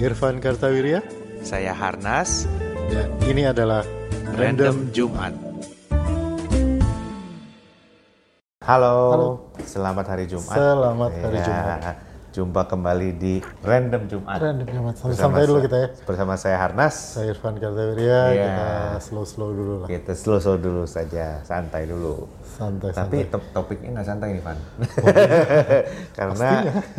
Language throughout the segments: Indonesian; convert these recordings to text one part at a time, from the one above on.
Irfan Kartawirya Saya Harnas, dan ini adalah Random Jumat. Halo, Halo. selamat hari Jumat. Selamat hari Ya, Jumat. Jumpa kembali di Random Jumat. Random Jumat. Bersama santai dulu kita ya. Bersama saya Harnas. Saya Irfan Kartawirya, Iya. kita slow-slow dulu lah. Kita slow-slow dulu saja, santai dulu. Santai, Tapi santai. top- topiknya nggak santai nih, Van. Karena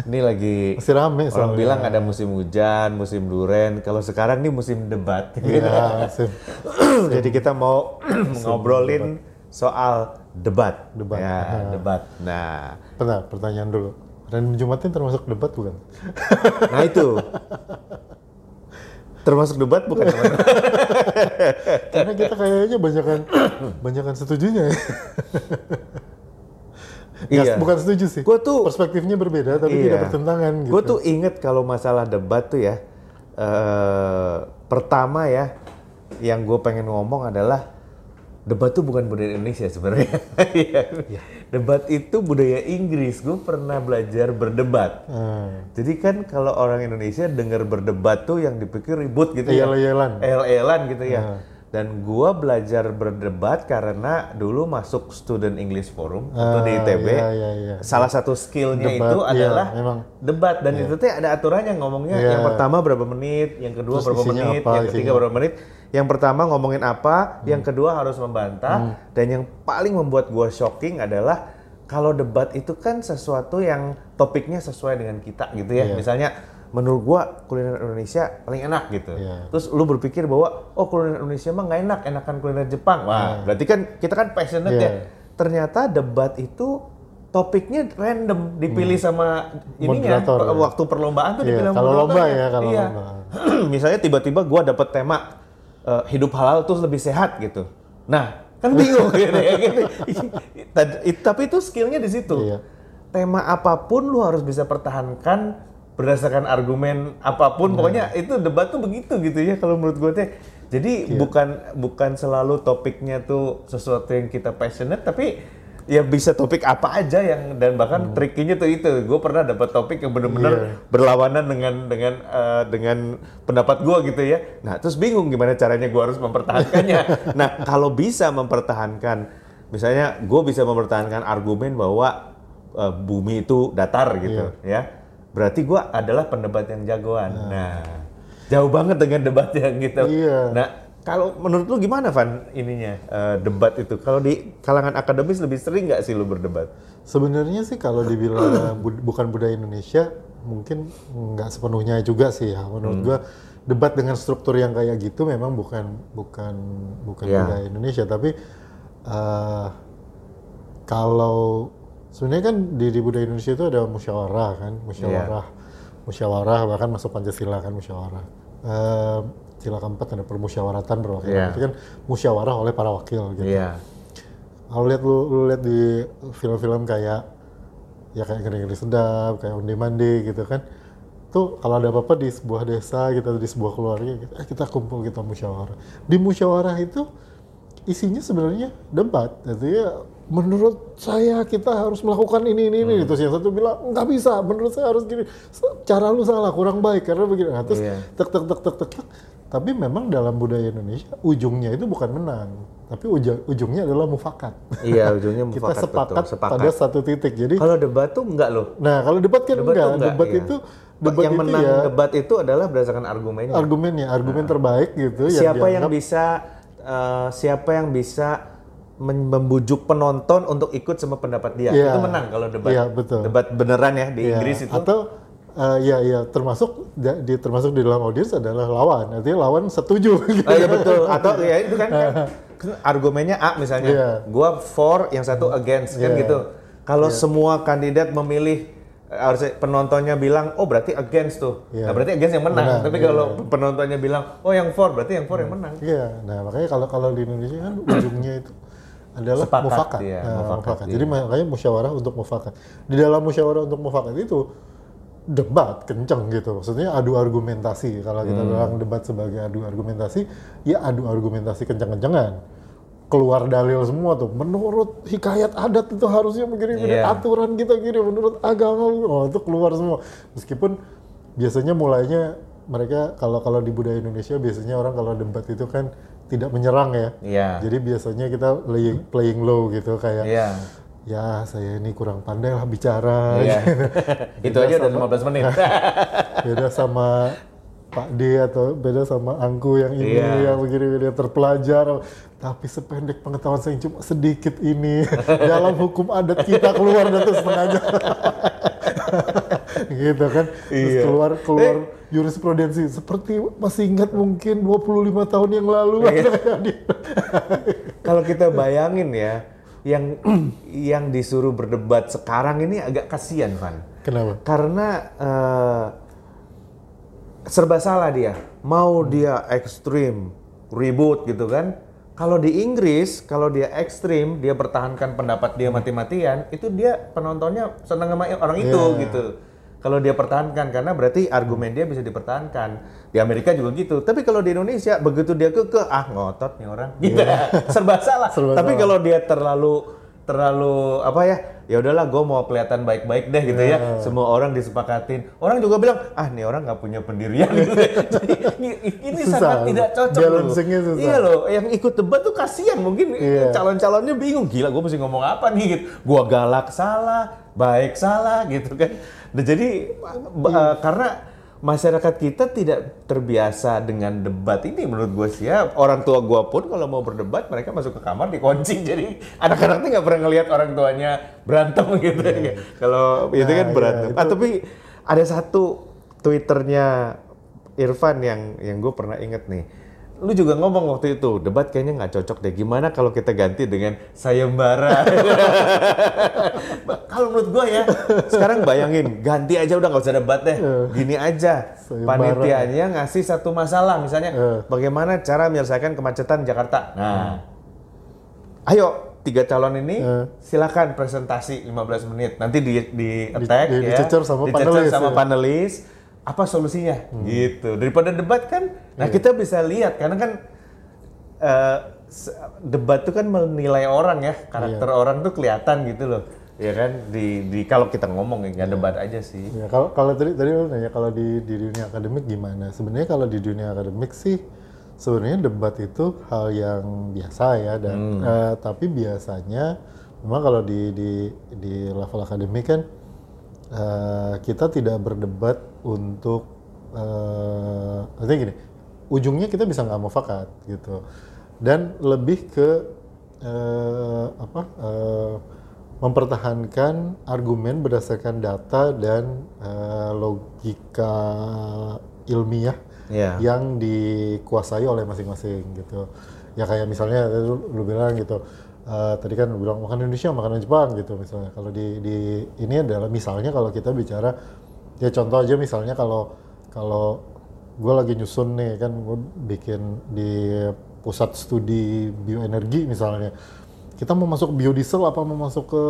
ini lagi Masih rame orang bilang ada musim hujan, musim duren. Kalau sekarang nih musim debat. Iya, sip. Jadi kita mau ngobrolin soal debat. Debat. Ya, Ah. debat. Nah, Bentar, pertanyaan dulu. Random Jumat ini termasuk debat bukan? Nah itu. Termasuk debat bukan teman? Karena kita kayaknya banyakan banyakan setujunya ya. Nggak, Iya. Bukan setuju sih. Gua tuh- perspektifnya berbeda tapi Iya. tidak bertentangan gitu. Gue tuh inget kalau masalah debat tuh ya, eh, pertama ya, yang gue pengen ngomong adalah debat tuh bukan budaya Indonesia sebenarnya. Iya. Debat itu budaya Inggris. Gue pernah belajar berdebat. Hmm. Jadi kan kalau orang Indonesia dengar berdebat tuh yang dipikir ribut gitu ya. Eyel-eyelan. El-elan gitu ya. Ah. Dan gua belajar berdebat karena dulu masuk Student English Forum itu di Ah, ITB. iya, iya, iya. Salah satu skillnya Debat, itu iya, adalah memang. debat dan itu tuh ada aturannya ngomongnya Iya. yang pertama berapa menit, yang kedua Terus berapa menit, apa, yang ketiga isinya berapa menit. Yang pertama ngomongin apa, yang kedua harus membantah Hmm. dan yang paling membuat gua shocking adalah kalau debat itu kan sesuatu yang topiknya sesuai dengan kita gitu ya. Iya. Misalnya menurut gua kuliner Indonesia paling enak gitu. Iya. Terus lu berpikir bahwa oh kuliner Indonesia mah nggak enak, enakan kuliner Jepang. Wah, berarti kan kita kan passionate Iya. ya. Ternyata debat itu topiknya random dipilih sama ininya Moderator, pe- ya. waktu perlombaan tuh Iya, dipilih sama kalau lomba moderatornya. ya, kalau iya. lomba. Misalnya tiba-tiba gua dapet tema eh, hidup halal tuh lebih sehat gitu. Nah, kan bingung gitu ya. Gitu. Tapi itu skillnya di situ. Iya. Tema apa pun lu harus bisa pertahankan berdasarkan argumen apa pun. Pokoknya itu debat tuh begitu gitu ya kalau menurut gue teh. Jadi bukan bukan selalu topiknya tuh sesuatu yang kita passionate, tapi ya bisa topik apa aja yang dan bahkan trikinya tuh itu. Gue pernah dapat topik yang benar-benar berlawanan dengan dengan eh, dengan pendapat gue gitu ya. Nah terus bingung gimana caranya gue harus mempertahankannya. nah kalau bisa mempertahankan, misalnya gue bisa mempertahankan argumen bahwa eh, bumi itu datar gitu ya. Berarti gue adalah pendebat yang jagoan. Nah, jauh banget dengan debat yang gitu. Iya. Nah, kalau menurut lu gimana Van ininya eh, debat itu? Kalau di kalangan akademis lebih sering nggak sih lu berdebat? Sebenarnya sih kalau dibilang bud- bukan budaya Indonesia, mungkin nggak sepenuhnya juga sih ya. Menurut Hmm. gua debat dengan struktur yang kayak gitu memang bukan bukan bukan Iya. budaya Indonesia, tapi eh, kalau sebenarnya kan di, di budaya Indonesia itu ada musyawarah kan, musyawarah, Iya. musyawarah bahkan masuk Pancasila kan musyawarah. Eh, sila keempat ada permusyawaratan perwakilan. Iya. Itu kan musyawarah oleh para wakil gitu. Iya. Kalau lihat lu, lu lihat di film-film kayak ya kayak ngeri-ngeri sedap, kayak undi mandi gitu kan. Tuh kalau ada apa-apa di sebuah desa gitu di sebuah keluarga gitu, eh, kita kumpul kita musyawarah. Di musyawarah itu isinya sebenarnya debat. Jadi ya menurut saya kita harus melakukan ini ini ini Hmm. terus yang satu bilang nggak bisa menurut saya harus gini cara lu salah kurang baik karena begini nah, terus tek tek tek tek tek tek. Tapi memang dalam budaya Indonesia ujungnya itu bukan menang tapi ujung, ujungnya adalah mufakat Iya, ujungnya kita mufakat, sepakat, betul, sepakat. pada satu titik jadi Kalau debat tuh enggak loh. nah kalau debat kan Debat enggak, enggak, debat iya. itu debat yang itu menang ya debat itu adalah berdasarkan argumennya. argumennya argumen terbaik gitu siapa yang dianggap- bisa eh, siapa yang bisa membujuk penonton untuk ikut sama pendapat dia Iya. itu menang kalau debat Iya, betul. debat beneran ya di Ya, Inggris itu atau eh, ya ya termasuk di termasuk di dalam audiens adalah lawan artinya lawan setuju gitu. oh iya betul atau ya itu kan, kan argumennya A misalnya Iya. gua for yang satu against kan Iya. gitu kalau semua kandidat memilih harusnya penontonnya bilang oh berarti against tuh Iya. nah, berarti against yang menang Menang, tapi iya. kalau penontonnya bilang oh yang for berarti yang for yang menang Iya, nah makanya kalau kalau di Indonesia kan ujungnya itu adalah mufakat. iya, Nah, mufakat, mufakat. iya. Jadi makanya musyawarah untuk mufakat. Di dalam musyawarah untuk mufakat itu debat kenceng gitu. Maksudnya adu argumentasi. Kalau kita Hmm. bilang debat sebagai adu argumentasi, ya adu argumentasi kenceng-kencengan. Keluar dalil semua tuh. Menurut hikayat adat itu harusnya begini-begini. Iya. Aturan kita gini. Menurut agama, oh itu keluar semua. Meskipun biasanya mulainya mereka kalau kalau di budaya Indonesia biasanya orang kalau debat itu kan tidak menyerang ya. Iya. Jadi biasanya kita playing, playing low gitu kayak Iya. Ya saya ini kurang pandai lah bicara. Iya. Itu aja udah 15 menit. beda sama Pak D atau beda sama Angku yang ini Iya. yang begini dia terpelajar tapi sependek pengetahuan saya cuma sedikit ini dalam hukum adat kita keluar dan tuh setengahnya gitu kan terus Iya. keluar keluar jurisprudensi seperti masih ingat mungkin 25 tahun yang lalu Iya. Kalau kita bayangin ya, yang yang disuruh berdebat sekarang ini agak kasihan, Van. kenapa Karena eh, serba salah dia. Mau dia ekstrim, ribut gitu kan. Kalau di Inggris, kalau dia ekstrim, dia pertahankan pendapat dia mati-matian, itu dia penontonnya senang sama orang itu Iya. gitu. Kalau dia pertahankan karena berarti argumen dia bisa dipertahankan. Di Amerika juga gitu. Tapi kalau di Indonesia begitu dia ke ah ngotot nih orang. Gitu. Serba salah. Serba Tapi kalau dia terlalu terlalu apa ya ya udahlah gue mau kelihatan baik-baik deh gitu Iya. ya semua orang disepakatin orang juga bilang ah nih orang nggak punya pendirian gitu Jadi, ini, Susah. sangat tidak cocok loh susah. iya loh yang ikut debat tuh kasihan mungkin Iya. calon-calonnya bingung gila gue mesti ngomong apa nih gitu gue galak salah baik salah gitu kan. Nah, jadi eh, karena masyarakat kita tidak terbiasa dengan debat ini menurut gue sih ya. Orang tua gue pun kalau mau berdebat mereka masuk ke kamar dikunci. Jadi anak-anak tuh nggak pernah ngelihat orang tuanya berantem gitu ya kalau itu kan Nah, berantem. iya, Ah, itu- tapi ada satu twitternya Irfan yang yang gue pernah inget nih lu juga ngomong waktu itu debat kayaknya nggak cocok deh. Gimana kalau kita ganti dengan sayembara? Kalau menurut gue ya sekarang bayangin ganti aja udah nggak usah debat deh. Gini aja Sayembara. panitianya ngasih satu masalah misalnya Eh. bagaimana cara menyelesaikan kemacetan Jakarta? Nah ayo tiga calon ini Eh. silakan presentasi 15 menit. Nanti di di attack di- ya. dicecer sama Dicecer panelis, sama ya. panelis apa solusinya? Gitu. Daripada debat kan nah kita bisa lihat karena kan eh, se- debat tuh kan menilai orang ya karakter orang tuh kelihatan gitu loh. Ya kan? Di di kalau kita ngomong ya nggak debat aja sih. Ya kalau kalau tadi tadi lu nanya kalau di di dunia akademik gimana? Sebenarnya kalau di dunia akademik sih sebenarnya debat itu hal yang biasa ya dan eh, tapi biasanya memang kalau di di di level akademik kan eh, kita tidak berdebat untuk eh artinya gini ujungnya kita bisa nggak mufakat gitu dan lebih ke eh, apa eh, mempertahankan argumen berdasarkan data dan eh, logika ilmiah Iya. yang dikuasai oleh masing-masing gitu. Ya kayak misalnya lu, lu bilang gitu. Eh, tadi kan bilang makanan Indonesia, makanan Jepang gitu misalnya. Kalau di di ini adalah misalnya kalau kita bicara ya contoh aja misalnya kalau kalau gue lagi nyusun nih kan gue bikin di pusat studi bioenergi misalnya kita mau masuk biodiesel apa mau masuk ke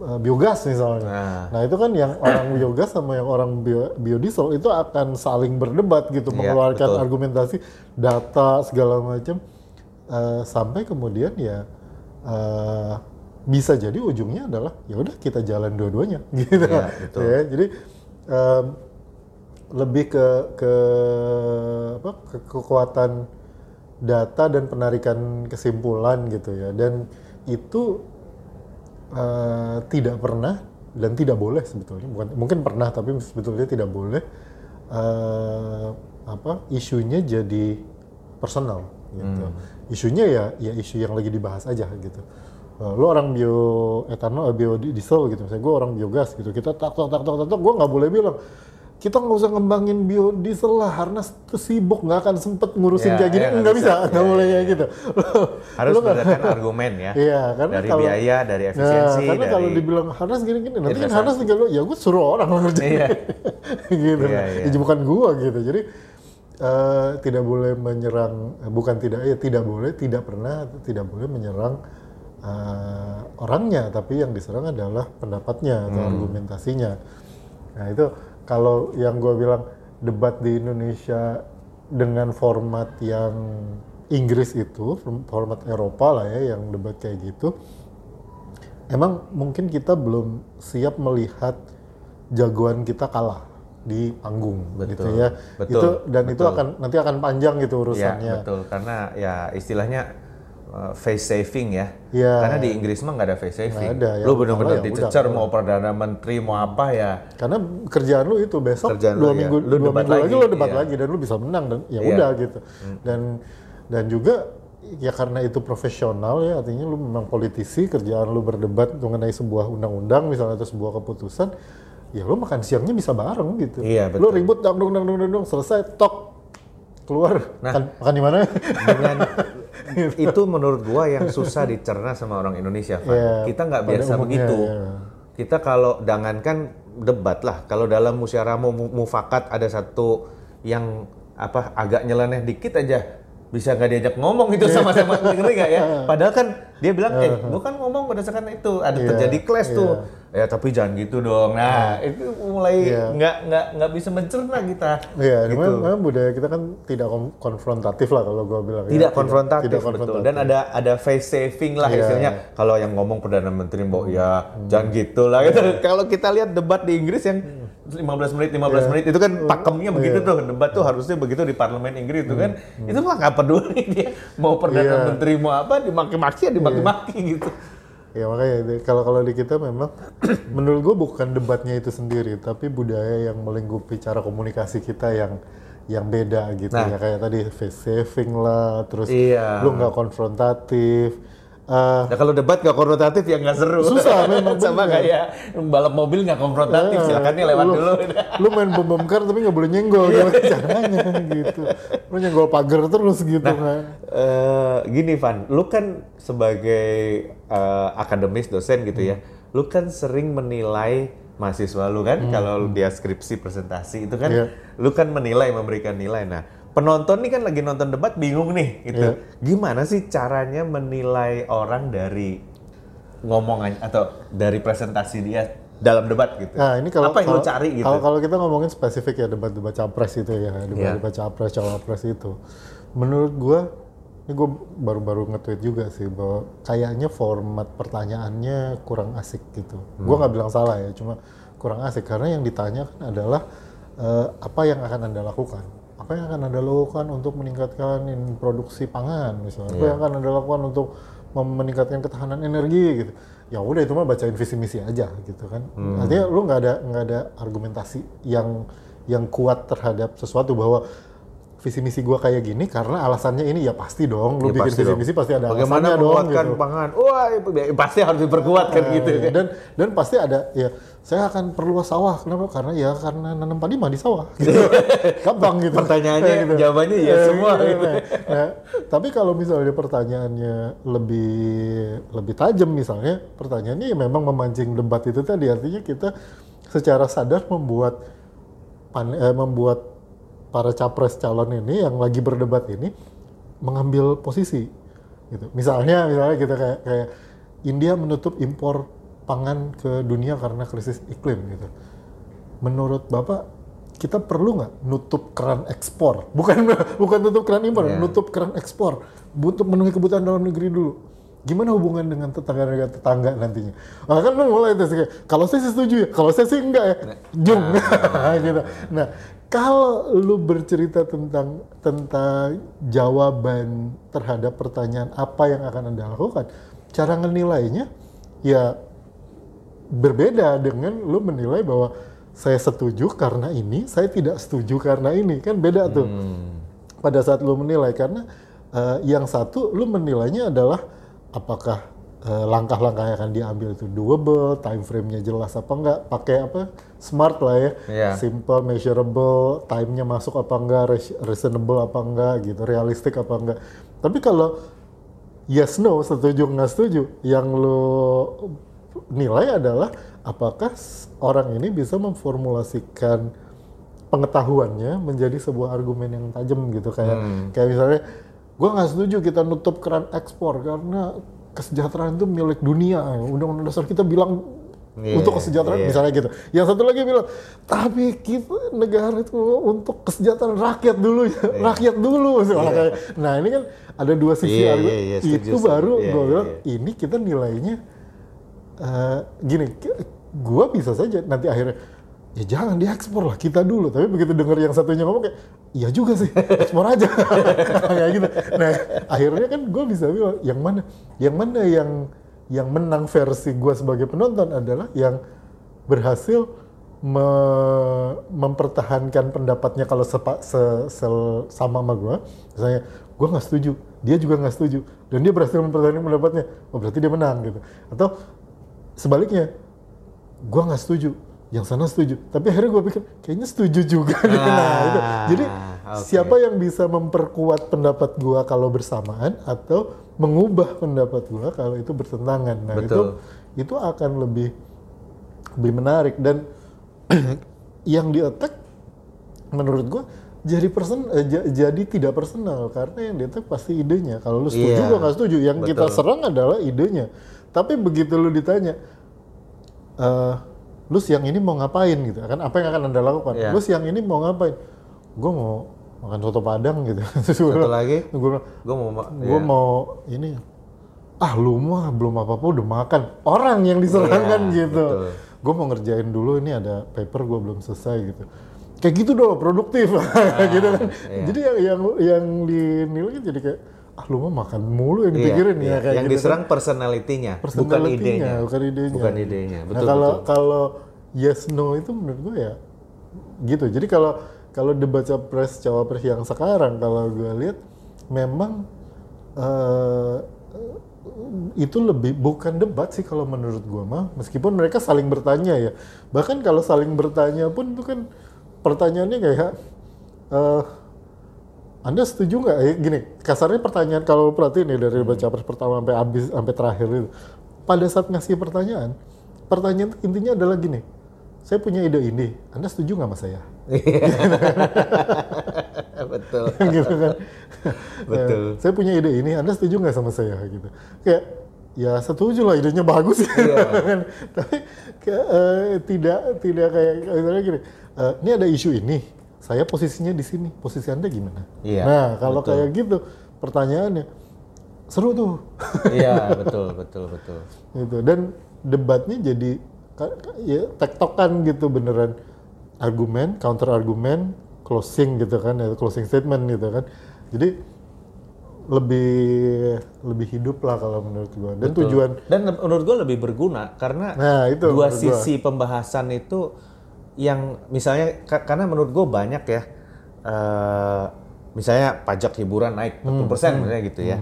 uh, biogas misalnya. Nah. Nah. itu kan yang orang biogas sama yang orang bio, biodiesel itu akan saling berdebat gitu, Iya, mengeluarkan betul. argumentasi, data segala macam uh, sampai kemudian ya uh, bisa jadi ujungnya adalah ya udah kita jalan dua-duanya gitu. Iya, betul. Ya, jadi um, lebih ke ke apa ke kekuatan data dan penarikan kesimpulan gitu ya dan itu eh, tidak pernah dan tidak boleh sebetulnya bukan mungkin pernah tapi sebetulnya tidak boleh eh, apa isunya jadi personal gitu isunya ya ya isu yang lagi dibahas aja gitu Eh, lo orang bioetanol, biodiesel gitu, misalnya gue orang biogas gitu, kita tak tak tak tak tak, gue nggak boleh bilang kita nggak usah ngembangin biodiesel lah, tuh sibuk nggak akan sempet Ya, ngurusin kayak gini, ya, nggak nggak bisa. nggak Ya, boleh ya, kayak ya. gitu. harus berdasarkan argumen ya Iya, karena dari kalau biaya dari efisiensi Nah, karena dari kalau dibilang Harnas gini-gini, nanti kan. Harnas tinggal lo, ya gue suruh orang ngerjain. Iya. gitu. Iya, iya. Ya, bukan gua gitu. Jadi eh, tidak boleh menyerang, eh, bukan tidak, ya tidak boleh, tidak pernah, tidak boleh menyerang eh, orangnya, tapi yang diserang adalah pendapatnya atau Hmm. argumentasinya. Nah itu kalau yang gua bilang debat di Indonesia dengan format yang Inggris itu, format Eropa lah ya, yang debat kayak gitu, emang mungkin kita belum siap melihat jagoan kita kalah di panggung Betul, gitu ya. betul, itu dan itu betul. akan nanti akan panjang gitu Ya, urusannya. betul. Karena ya istilahnya uh, face saving ya. Iya. Karena di Inggris mah nggak ada face saving. ada, ya. Lu bener-bener Kalau ya dicecer udah. mau perdana menteri mau apa ya. Karena kerjaan lu itu besok Kerjaan dua lu, ya. minggu Lu dua debat minggu lagi, lagi, lu debat iya. lagi dan lu bisa menang dan ya Iya. Hmm. udah gitu. Dan dan juga ya karena itu profesional ya artinya lu memang politisi kerjaan lu berdebat mengenai sebuah undang-undang misalnya atau sebuah keputusan ya lu makan siangnya bisa bareng gitu. Iya, betul. ribut dang dong dang dong dang dong selesai tok keluar Nah. makan, makan di mana? Dengan itu menurut gua yang susah dicerna sama orang Indonesia. Iya, Kita nggak biasa umumnya, begitu. iya. Kita kalau jangankan debat lah, kalau dalam musyawarah mu- mufakat ada satu yang apa agak nyeleneh dikit aja bisa nggak diajak ngomong itu sama-sama ngerti nggak ya? Padahal kan dia bilang, eh, gua kan ngomong berdasarkan itu ada Iya, terjadi clash tuh. Ya tapi jangan gitu dong. Nah itu mulai Iya. nggak nggak nggak bisa mencerna kita. Iya, gitu. memang, memang budaya kita kan tidak konfrontatif lah kalau gua bilang. ya. tidak konfrontatif, tidak betul konfrontatif. dan ada ada face saving lah Iya. istilahnya kalau yang ngomong perdana menteri mbok ya jangan gitu lah gitu. kalau kita lihat debat di Inggris yang 15 menit 15 Iya. menit itu kan pakemnya begitu tuh debat tuh harusnya begitu di parlemen Inggris itu kan itu mah nggak peduli dia mau perdana Hmm. Iya. menteri mau apa dimaki-maki ya dimaki-maki gitu Ya makanya kalau kalau di kita memang menurut gue bukan debatnya itu sendiri, tapi budaya yang melingkupi cara komunikasi kita yang yang beda gitu Nah. ya kayak tadi face saving lah, terus Iya. lu nggak konfrontatif. Eh, Nah kalau debat nggak konfrontatif ya nggak seru. Susah, memang Sama bener. kayak balap mobil nggak konfrontatif, eh, silakan nih lewat lu, dulu. Lu main bom bom kar tapi nggak boleh nyenggol Iya. gimana caranya gitu. Lu nyenggol pagar terus gitu Nah, kan. Eh, gini Van, lu kan sebagai eh, akademis dosen gitu ya, lu kan sering menilai mahasiswa lu kan kalau dia skripsi presentasi itu kan, Iya. lu kan menilai memberikan nilai. Nah penonton nih kan lagi nonton debat bingung nih gitu, Iya. gimana sih caranya menilai orang dari ngomongan atau dari presentasi dia dalam debat gitu? Nah ini kalau apa yang kalau- cari gitu? Kalau kalau kita ngomongin spesifik ya debat-debat capres itu ya, debat-debat capres cawapres itu, menurut gua ini gue baru-baru nge-tweet juga sih bahwa kayaknya format pertanyaannya kurang asik gitu. Gua Hmm. nggak bilang salah ya, cuma kurang asik karena yang ditanya kan adalah eh, apa yang akan anda lakukan, apa yang akan anda lakukan untuk meningkatkan in- produksi pangan misalnya, apa Iya. yang akan anda lakukan untuk meningkatkan ketahanan energi gitu. Ya udah itu mah bacain visi misi aja gitu kan. Hmm. Artinya lu nggak ada nggak ada argumentasi yang yang kuat terhadap sesuatu bahwa visi misi gua kayak gini karena alasannya ini ya pasti dong. Lu Ya, bikin visi dong. misi pasti ada Bagaimana alasannya dong menguatkan gitu. pangan? Wah, pasti harus diperkuat kan gitu. Iya, dan dan pasti ada ya saya akan perluas sawah kenapa karena ya karena nanam padi mah di sawah gitu gampang gitu Pertanyaannya, Kayak jawabannya ya Eh, semua iya, gitu. nah, nah, tapi kalau misalnya pertanyaannya lebih lebih tajam misalnya pertanyaannya ya memang memancing debat itu tadi artinya kita secara sadar membuat pan- eh, membuat para capres calon ini yang lagi berdebat ini mengambil posisi gitu. Misalnya misalnya kita kayak kayak India menutup impor pangan ke dunia karena krisis iklim gitu. Menurut Bapak kita perlu nggak nutup keran ekspor? Bukan bukan tutup keran impor, Iya. nutup keran ekspor untuk memenuhi kebutuhan dalam negeri dulu. Gimana hubungan dengan tetangga tetangga nantinya? Nah, kan lu mulai kayak, kalau saya setuju ya, kalau saya sih enggak ya, jung gitu. Nah, kalau lu bercerita tentang tentang jawaban terhadap pertanyaan apa yang akan anda lakukan, cara ngenilainya ya berbeda dengan lu menilai bahwa saya setuju karena ini, saya tidak setuju karena ini, kan beda tuh. Pada saat lu menilai karena eh, yang satu lu menilainya adalah apakah langkah-langkah yang akan diambil itu doable, time frame-nya jelas apa enggak, pakai apa smart lah ya, Iya. simple, measurable, time-nya masuk apa enggak, reasonable apa enggak gitu, realistik apa enggak. Tapi kalau yes no setuju nggak setuju yang lo nilai adalah apakah orang ini bisa memformulasikan pengetahuannya menjadi sebuah argumen yang tajam gitu kayak kayak misalnya gue nggak setuju kita nutup keran ekspor karena kesejahteraan itu milik dunia. Undang-undang dasar kita bilang Iya, untuk kesejahteraan iya. misalnya gitu. Yang satu lagi bilang tapi kita negara itu untuk kesejahteraan rakyat dulu ya rakyat dulu. Kayak nah ini kan ada dua sisi Iya, argumen iya, iya, setuju, itu setuju. baru Iya, gue iya, bilang iya. ini kita nilainya eh, gini, gue bisa saja nanti akhirnya ya jangan diekspor lah kita dulu. Tapi begitu denger yang satunya ngomong kayak iya juga sih. Ekspor aja. Kayak gitu. Nah akhirnya kan gue bisa bilang yang mana? Yang mana yang yang menang versi gue sebagai penonton adalah yang berhasil me- mempertahankan pendapatnya kalau sepa, se- se- sama sama gue misalnya gue nggak setuju. Dia juga nggak setuju. Dan dia berhasil mempertahankan pendapatnya. Oh berarti dia menang gitu. Atau sebaliknya gue nggak setuju yang sana setuju. Tapi akhirnya gue pikir kayaknya setuju juga nah itu. Jadi oke. siapa yang bisa memperkuat pendapat gue kalau bersamaan atau mengubah pendapat gue kalau itu bertentangan? Nah itu Betul. itu akan lebih lebih menarik. Dan yang di attack menurut gue jadi person eh, ja- jadi tidak personal. Karena yang di attack pasti idenya. Kalau lu setuju Iya, gua nggak setuju. Yang kita betul. serang adalah idenya. Tapi begitu lu ditanya eh lu siang ini mau ngapain gitu? Kan apa yang akan anda lakukan? Iya. lu siang ini mau ngapain? Gue mau makan soto padang gitu. Satu lagi, gue mau ma- gue iya. mau ini. Ah lu mah belum apa apa udah makan. Orang yang diserangkan Iya, gitu. gue mau ngerjain dulu ini ada paper gue belum selesai gitu. Kayak gitu dong produktif. Gitu kan. iya. jadi yang yang yang dinilai jadi kayak ah lu mah makan mulu yang Iya, dipikirin iya. ya kayak yang gitu diserang personality-nya, bukan Personality-nya, idenya. bukan idenya. Bukan idenya. Nah Betul, kalau betul. kalau yes no itu menurut gue ya gitu. Jadi kalau kalau debat capres cawapres yang sekarang kalau gue lihat memang eh, itu lebih bukan debat sih kalau menurut gue mah meskipun mereka saling bertanya ya bahkan kalau saling bertanya pun itu kan pertanyaannya kayak eh, anda setuju nggak? Eh, gini, kasarnya pertanyaan kalau perhatiin nih dari Hmm. baca capres pertama sampai habis sampai terakhir itu. Pada saat ngasih pertanyaan, pertanyaan intinya adalah gini. Saya punya ide ini, Anda setuju nggak sama saya? betul. gitu kan. Betul. Eh, saya punya ide ini, Anda setuju nggak sama saya? Gitu. Kayak ya setuju lah idenya bagus Iya. kan. Tapi kayak, eh, tidak tidak kayak misalnya gini. eh, ini ada isu ini, saya posisinya di sini, posisi Anda gimana? Iya, Nah kalau betul. kayak gitu pertanyaannya seru tuh. Iya, betul, betul, betul. gitu dan debatnya jadi ka- ka- ya tektokan gitu beneran argumen counter argumen closing gitu kan ya closing statement gitu kan jadi lebih lebih hidup lah kalau menurut gua dan Betul. tujuan Dan menurut gue lebih berguna karena Nah, itu dua menurut gua. sisi pembahasan itu yang misalnya ka- karena menurut gue banyak ya eh, misalnya pajak hiburan naik 40% misalnya gitu ya.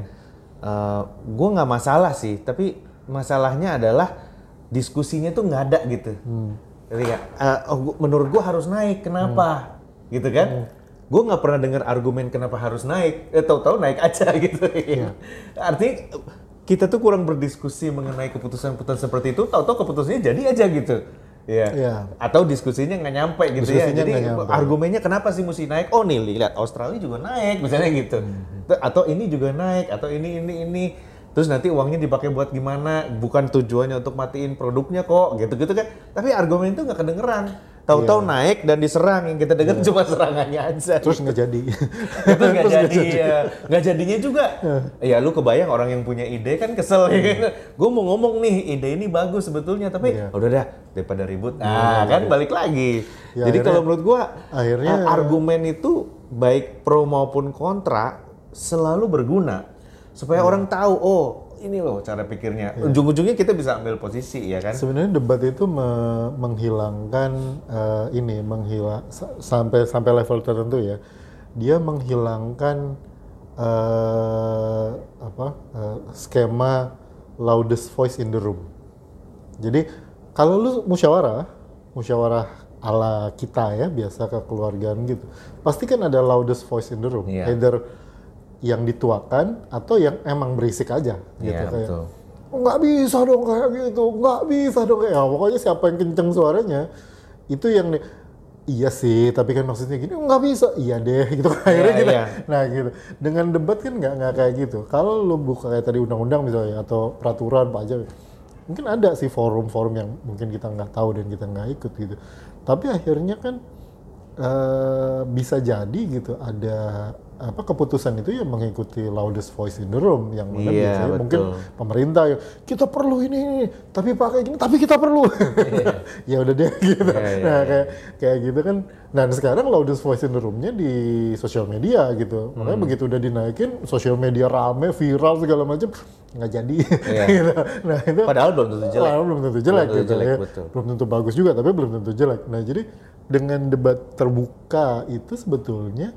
gue nggak masalah sih, tapi masalahnya adalah diskusinya tuh nggak ada gitu. Ngerti nggak? Eh, oh, gua- menurut gue harus naik, kenapa? Gitu kan? Gue nggak pernah dengar argumen kenapa harus naik. Eh, tahu-tahu naik aja gitu. Artinya kita tuh kurang berdiskusi mengenai keputusan-keputusan seperti itu. Tahu-tahu keputusannya jadi aja gitu. Ya. Iya. Atau diskusinya nggak nyampe gitu ya. Diskusinya Jadi nggak nyampe. argumennya kenapa sih mesti naik? Oh nih lihat Australia juga naik misalnya gitu. Hmm. Atau ini juga naik atau ini ini ini. Terus nanti uangnya dipakai buat gimana? Bukan tujuannya untuk matiin produknya kok, gitu-gitu kan. Tapi argumen itu nggak kedengeran. Tahu-tahu naik dan diserang, yang kita dengar cuma serangannya aja. Iya. terus nggak jadi itu nggak jadi, ya. nggak jadinya juga. Ya lu kebayang orang yang punya ide kan kesel ya kan. Gue mau ngomong nih, ide ini bagus sebetulnya, tapi Iya. udah dah daripada ribut. Nah kan balik lagi. Ya, Jadi akhirnya- kalau menurut gua akhirnya- argumen itu baik pro maupun kontra selalu berguna supaya Iya. orang tahu oh ini loh cara pikirnya. Ujung-ujungnya kita bisa ambil posisi ya kan. Sebenarnya debat itu me- menghilangkan eh, ini, menghilang sa- sampai sampai level tertentu ya. Dia menghilangkan eh, apa eh, skema loudest voice in the room. Jadi kalau lu musyawarah, musyawarah ala kita ya biasa kekeluargaan gitu, pasti kan ada loudest voice in the room. Iya. Either yang dituakan atau yang emang berisik aja gitu Iya, kayak betul. nggak bisa dong kayak gitu nggak bisa dong. Kayak ya, pokoknya siapa yang kenceng suaranya itu yang iya sih tapi kan maksudnya gini nggak bisa. Iya deh gitu akhirnya Iya, gitu. iya. nah gitu. Dengan debat kan nggak nggak kayak gitu. Kalau lu buka kayak tadi undang-undang misalnya atau peraturan pajak mungkin ada sih forum-forum yang mungkin kita nggak tahu dan kita nggak ikut gitu. Tapi akhirnya kan eh, bisa jadi gitu ada apa keputusan itu ya mengikuti loudest voice in the room yang mana Iya, biasanya betul. mungkin pemerintah ya kita perlu ini, ini, tapi pakai gini tapi kita perlu ya udah deh gitu Iya, iya, nah kayak kayak gitu kan nah sekarang loudest voice in the roomnya di sosial media gitu Hmm. makanya begitu udah dinaikin sosial media rame viral segala macam nggak jadi Iya. gitu. nah itu Padahal belum tentu jelek. Padahal belum tentu jelek Belum tentu gitu jelek, ya. betul. belum tentu bagus juga tapi belum tentu jelek nah jadi dengan debat terbuka itu sebetulnya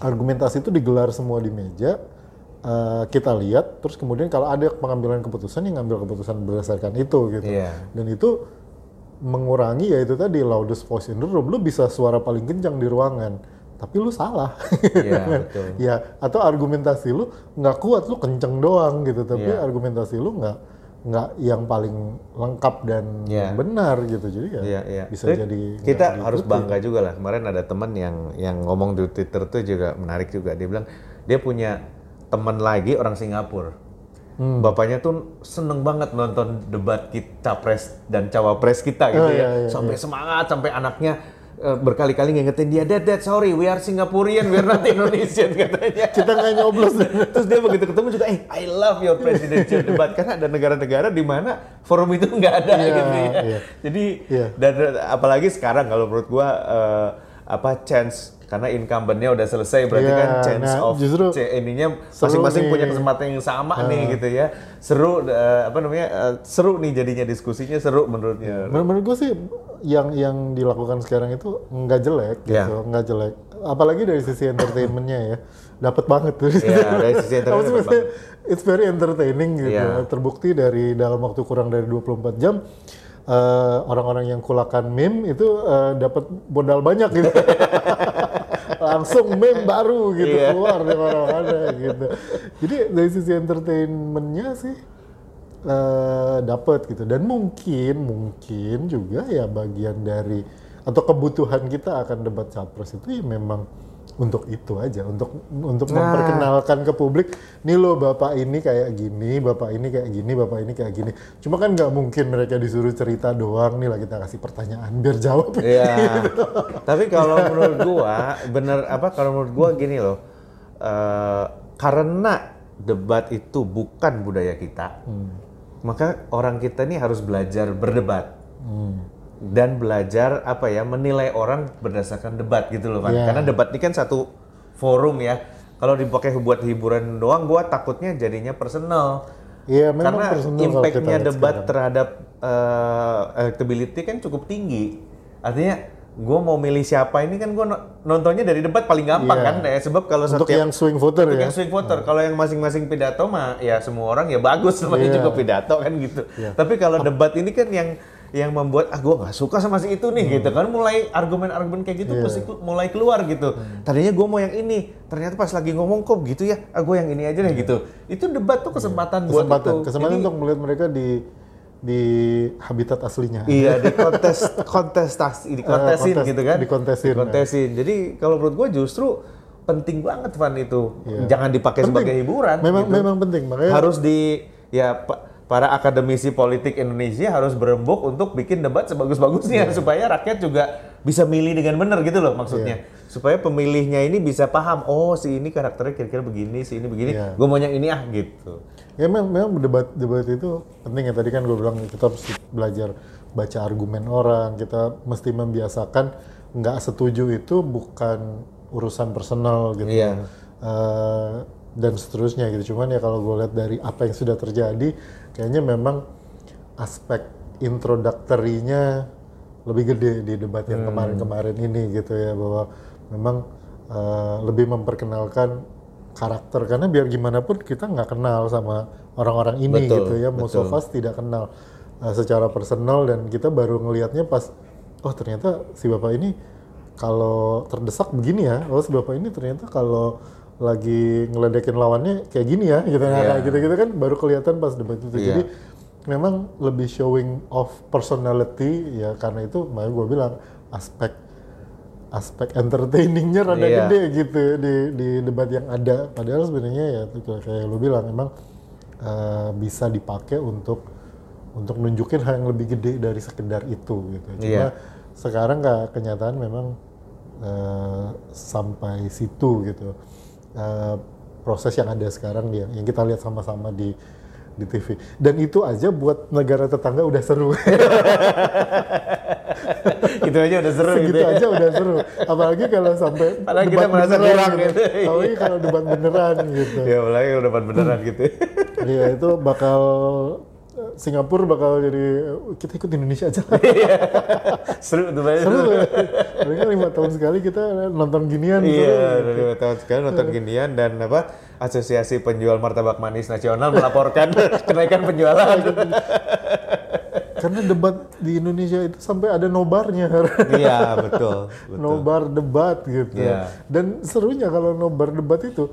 argumentasi itu digelar semua di meja eh, kita lihat terus kemudian kalau ada pengambilan keputusan yang ngambil keputusan berdasarkan itu gitu Iya. dan itu mengurangi ya itu tadi loudest voice in the room lu bisa suara paling kencang di ruangan tapi lu salah Iya, betul. ya atau argumentasi lu nggak kuat lu kenceng doang gitu tapi Iya. argumentasi lu nggak nggak yang paling lengkap dan Iya. benar gitu jadi ya Iya, iya. bisa Tapi jadi kita harus bangga juga lah. Kemarin ada teman yang yang ngomong di Twitter tuh juga menarik juga. Dia bilang dia punya teman lagi orang Singapura. Hmm. Bapaknya tuh seneng banget nonton debat kita pres dan cawapres kita gitu Oh, ya. iya, iya, sampai semangat sampai anaknya berkali-kali ngingetin dia, Dad, Dad, sorry, we are Singaporean, we are not Indonesian katanya. kita nggak nyoblos Terus dia begitu ketemu juga, eh, I love your presidential debate karena ada negara-negara di mana forum itu nggak ada Iya, gitu ya. iya. Jadi Iya. dan apalagi sekarang kalau menurut gua eh, apa chance karena incumbentnya udah selesai berarti Iya, kan chance nah, of justru c- ininya masing-masing punya kesempatan yang sama nih gitu ya. Seru eh, apa namanya? eh, seru nih jadinya diskusinya seru menurutnya. Menur- menurut gue sih yang yang dilakukan sekarang itu nggak jelek gitu Iya. nggak jelek apalagi dari sisi entertainmentnya ya dapat banget tuh Iya, dari sisi entertainment it's very entertaining gitu Iya. terbukti dari dalam waktu kurang dari 24 jam eh, orang-orang yang kulakan meme itu eh, dapat modal banyak gitu. Langsung meme baru gitu Iya. keluar dari mana-mana gitu. Jadi dari sisi entertainmentnya sih eh dapat gitu. Dan mungkin mungkin juga ya bagian dari atau kebutuhan kita akan debat capres itu ya memang untuk itu aja untuk untuk Nah. memperkenalkan ke publik nih lo bapak ini kayak gini bapak ini kayak gini bapak ini kayak gini cuma kan nggak mungkin mereka disuruh cerita doang nih lah kita kasih pertanyaan biar jawab Iya. Tapi kalau menurut gua bener apa kalau menurut gua gini loh. eh, karena debat itu bukan budaya kita. Maka orang kita ini harus belajar berdebat. Dan belajar apa ya menilai orang berdasarkan debat gitu loh kan. Iya. Karena debat ini kan satu forum ya. Kalau dipakai buat hiburan doang gua takutnya jadinya personal. Iya, memang Karena impact-nya debat sekarang. terhadap eh, electability kan cukup tinggi. Artinya gue mau milih siapa ini kan gue nontonnya dari debat paling gampang Iya. kan ya sebab kalau untuk setiap yang swing voter untuk ya yang swing voter kalau yang masing-masing pidato mah ya semua orang ya bagus namanya Iya. juga pidato kan gitu. Tapi kalau debat ini kan yang yang membuat ah gue nggak suka sama si itu nih Hmm. gitu kan mulai argumen-argumen kayak gitu Iya. pasti mulai keluar gitu. Hmm. Tadinya gue mau yang ini, ternyata pas lagi ngomong kok gitu ya, ah gue yang ini aja deh gitu. Itu debat tuh kesempatan, buat Iya. kesempatan itu. kesempatan Jadi- untuk melihat mereka di di habitat aslinya Iya di kontes kontestasi di kontesin Eh, kontes- gitu kan dikontesin, Dikontesin. jadi kalau menurut gue justru penting banget Van itu Iya. jangan dipakai Penting. sebagai hiburan memang gitu. memang penting makanya harus di ya para akademisi politik Indonesia harus berembuk untuk bikin debat sebagus-bagusnya Iya. supaya rakyat juga bisa milih dengan benar gitu loh maksudnya Iya. supaya pemilihnya ini bisa paham oh si ini karakternya kira-kira begini si ini begini Iya. gue mau yang ini ah gitu Ya memang, memang debat debat itu penting ya tadi kan gue bilang kita mesti belajar baca argumen orang, kita mesti membiasakan nggak setuju itu bukan urusan personal gitu. Iya. Eh, dan seterusnya gitu. Cuman ya kalau gue lihat dari apa yang sudah terjadi, kayaknya memang aspek introductory-nya lebih gede di debat yang Hmm. kemarin-kemarin ini gitu ya bahwa memang eh, lebih memperkenalkan karakter karena biar gimana pun kita nggak kenal sama orang-orang ini Betul, gitu ya most of us tidak kenal eh, secara personal dan kita baru ngelihatnya pas oh ternyata si bapak ini kalau terdesak begini ya oh si bapak ini ternyata kalau lagi ngeledekin lawannya kayak gini ya gitu Iya. kayak gitu-gitu kan baru kelihatan pas debat itu Iya. jadi memang lebih showing of personality ya karena itu makanya gue bilang aspek aspek entertainingnya rada Iya. gede gitu di di debat yang ada padahal sebenarnya ya kayak- lu bilang emang eh, bisa dipakai untuk untuk nunjukin hal yang lebih gede dari sekedar itu gitu cuma Iya. sekarang nggak kenyataan memang eh, sampai situ gitu Eh, proses yang ada sekarang ya yang kita lihat sama-sama di di TV dan itu aja buat negara tetangga udah seru itu aja udah seru gitu. segitu ya. aja udah seru apalagi kalau sampai Padahal kita debat merasa beneran kurang gitu. apalagi kalau debat beneran gitu Ya apalagi kalau depan beneran gitu. Iya itu bakal Singapura bakal jadi kita ikut Indonesia aja lah. seru tuh banget. Seru ya. Paling kan lima tahun sekali kita nonton ginian. Iya, dari lima tahun sekali nonton ginian dan apa Asosiasi Penjual Martabak Manis Nasional melaporkan kenaikan penjualan. Karena debat di Indonesia itu sampai ada nobarnya. iya, betul. betul. nobar debat gitu. Iya. Dan serunya kalau nobar debat itu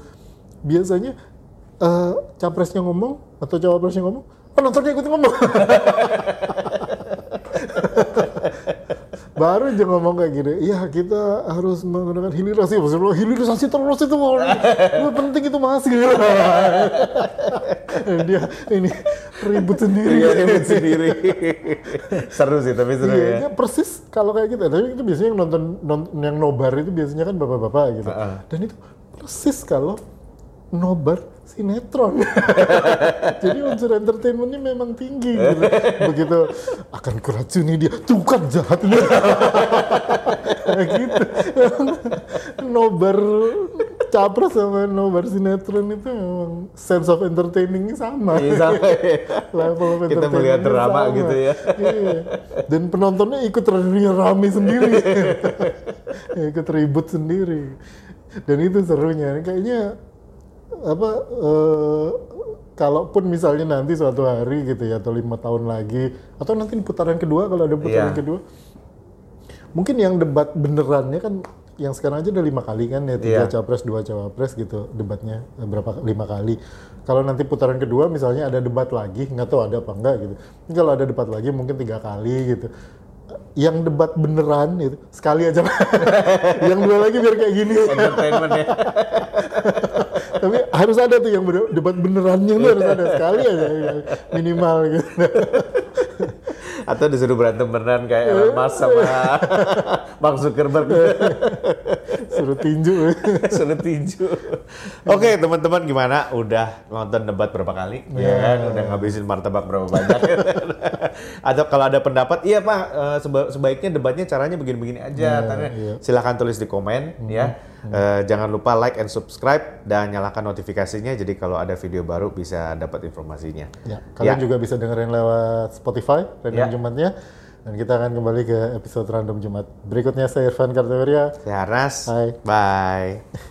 biasanya eh, capresnya ngomong atau cawapresnya ngomong, penontonnya ikut ngomong. Baru aja ngomong kayak gini, iya kita harus menggunakan hilirisasi, maksudnya hilirisasi terus itu, itu penting itu mas gitu. Dia ini ribut sendiri. Iya, ribut sendiri. seru sih, tapi seru Iya, ya. persis kalau kayak gitu. Tapi itu biasanya yang nonton, non- yang nobar itu biasanya kan bapak-bapak gitu. Dan itu persis kalau nobar sinetron. Jadi unsur entertainmentnya memang tinggi gitu. Begitu akan kuracuni dia, tuh kan jahat gitu. nobar capres sama nobar sinetron itu memang sense of entertainingnya sama. Iya, sama ya. Level of Kita melihat drama sama. gitu ya. Iya. Dan penontonnya ikut rame sendiri. ikut ribut sendiri. Dan itu serunya. Kayaknya apa eh, kalaupun misalnya nanti suatu hari gitu ya atau lima tahun lagi atau nanti di putaran kedua kalau ada putaran Iya. kedua mungkin yang debat benerannya kan yang sekarang aja udah lima kali kan ya tiga Iya. capres dua cawapres gitu debatnya eh, berapa lima kali kalau nanti putaran kedua misalnya ada debat lagi nggak tahu ada apa enggak gitu kalau ada debat lagi mungkin tiga kali gitu yang debat beneran itu sekali aja yang dua lagi biar kayak gini Entertainment ya. tapi harus ada tuh yang debat benerannya tuh harus ada sekali aja yang minimal gitu Atau disuruh berantem beneran kayak Elon Musk sama Mark Zuckerberg. suruh tinju Suruh tinju. Oke, teman-teman gimana? Udah nonton debat berapa kali? Ya kan? Udah ngabisin martabak berapa banyak? Atau kalau ada pendapat, iya Pak, eh, seba- sebaiknya debatnya caranya begini-begini aja. Tanya. Silahkan tulis di komen ya. Eh, jangan lupa like and subscribe dan nyalakan notifikasinya. Jadi kalau ada video baru bisa dapat informasinya. Ya, kalian Ya. juga bisa dengerin lewat Spotify Random Ya. Jumatnya. Dan kita akan kembali ke episode Random Jumat. Berikutnya saya Irfan Kartawirya. Saya Harnas. Hai. Bye.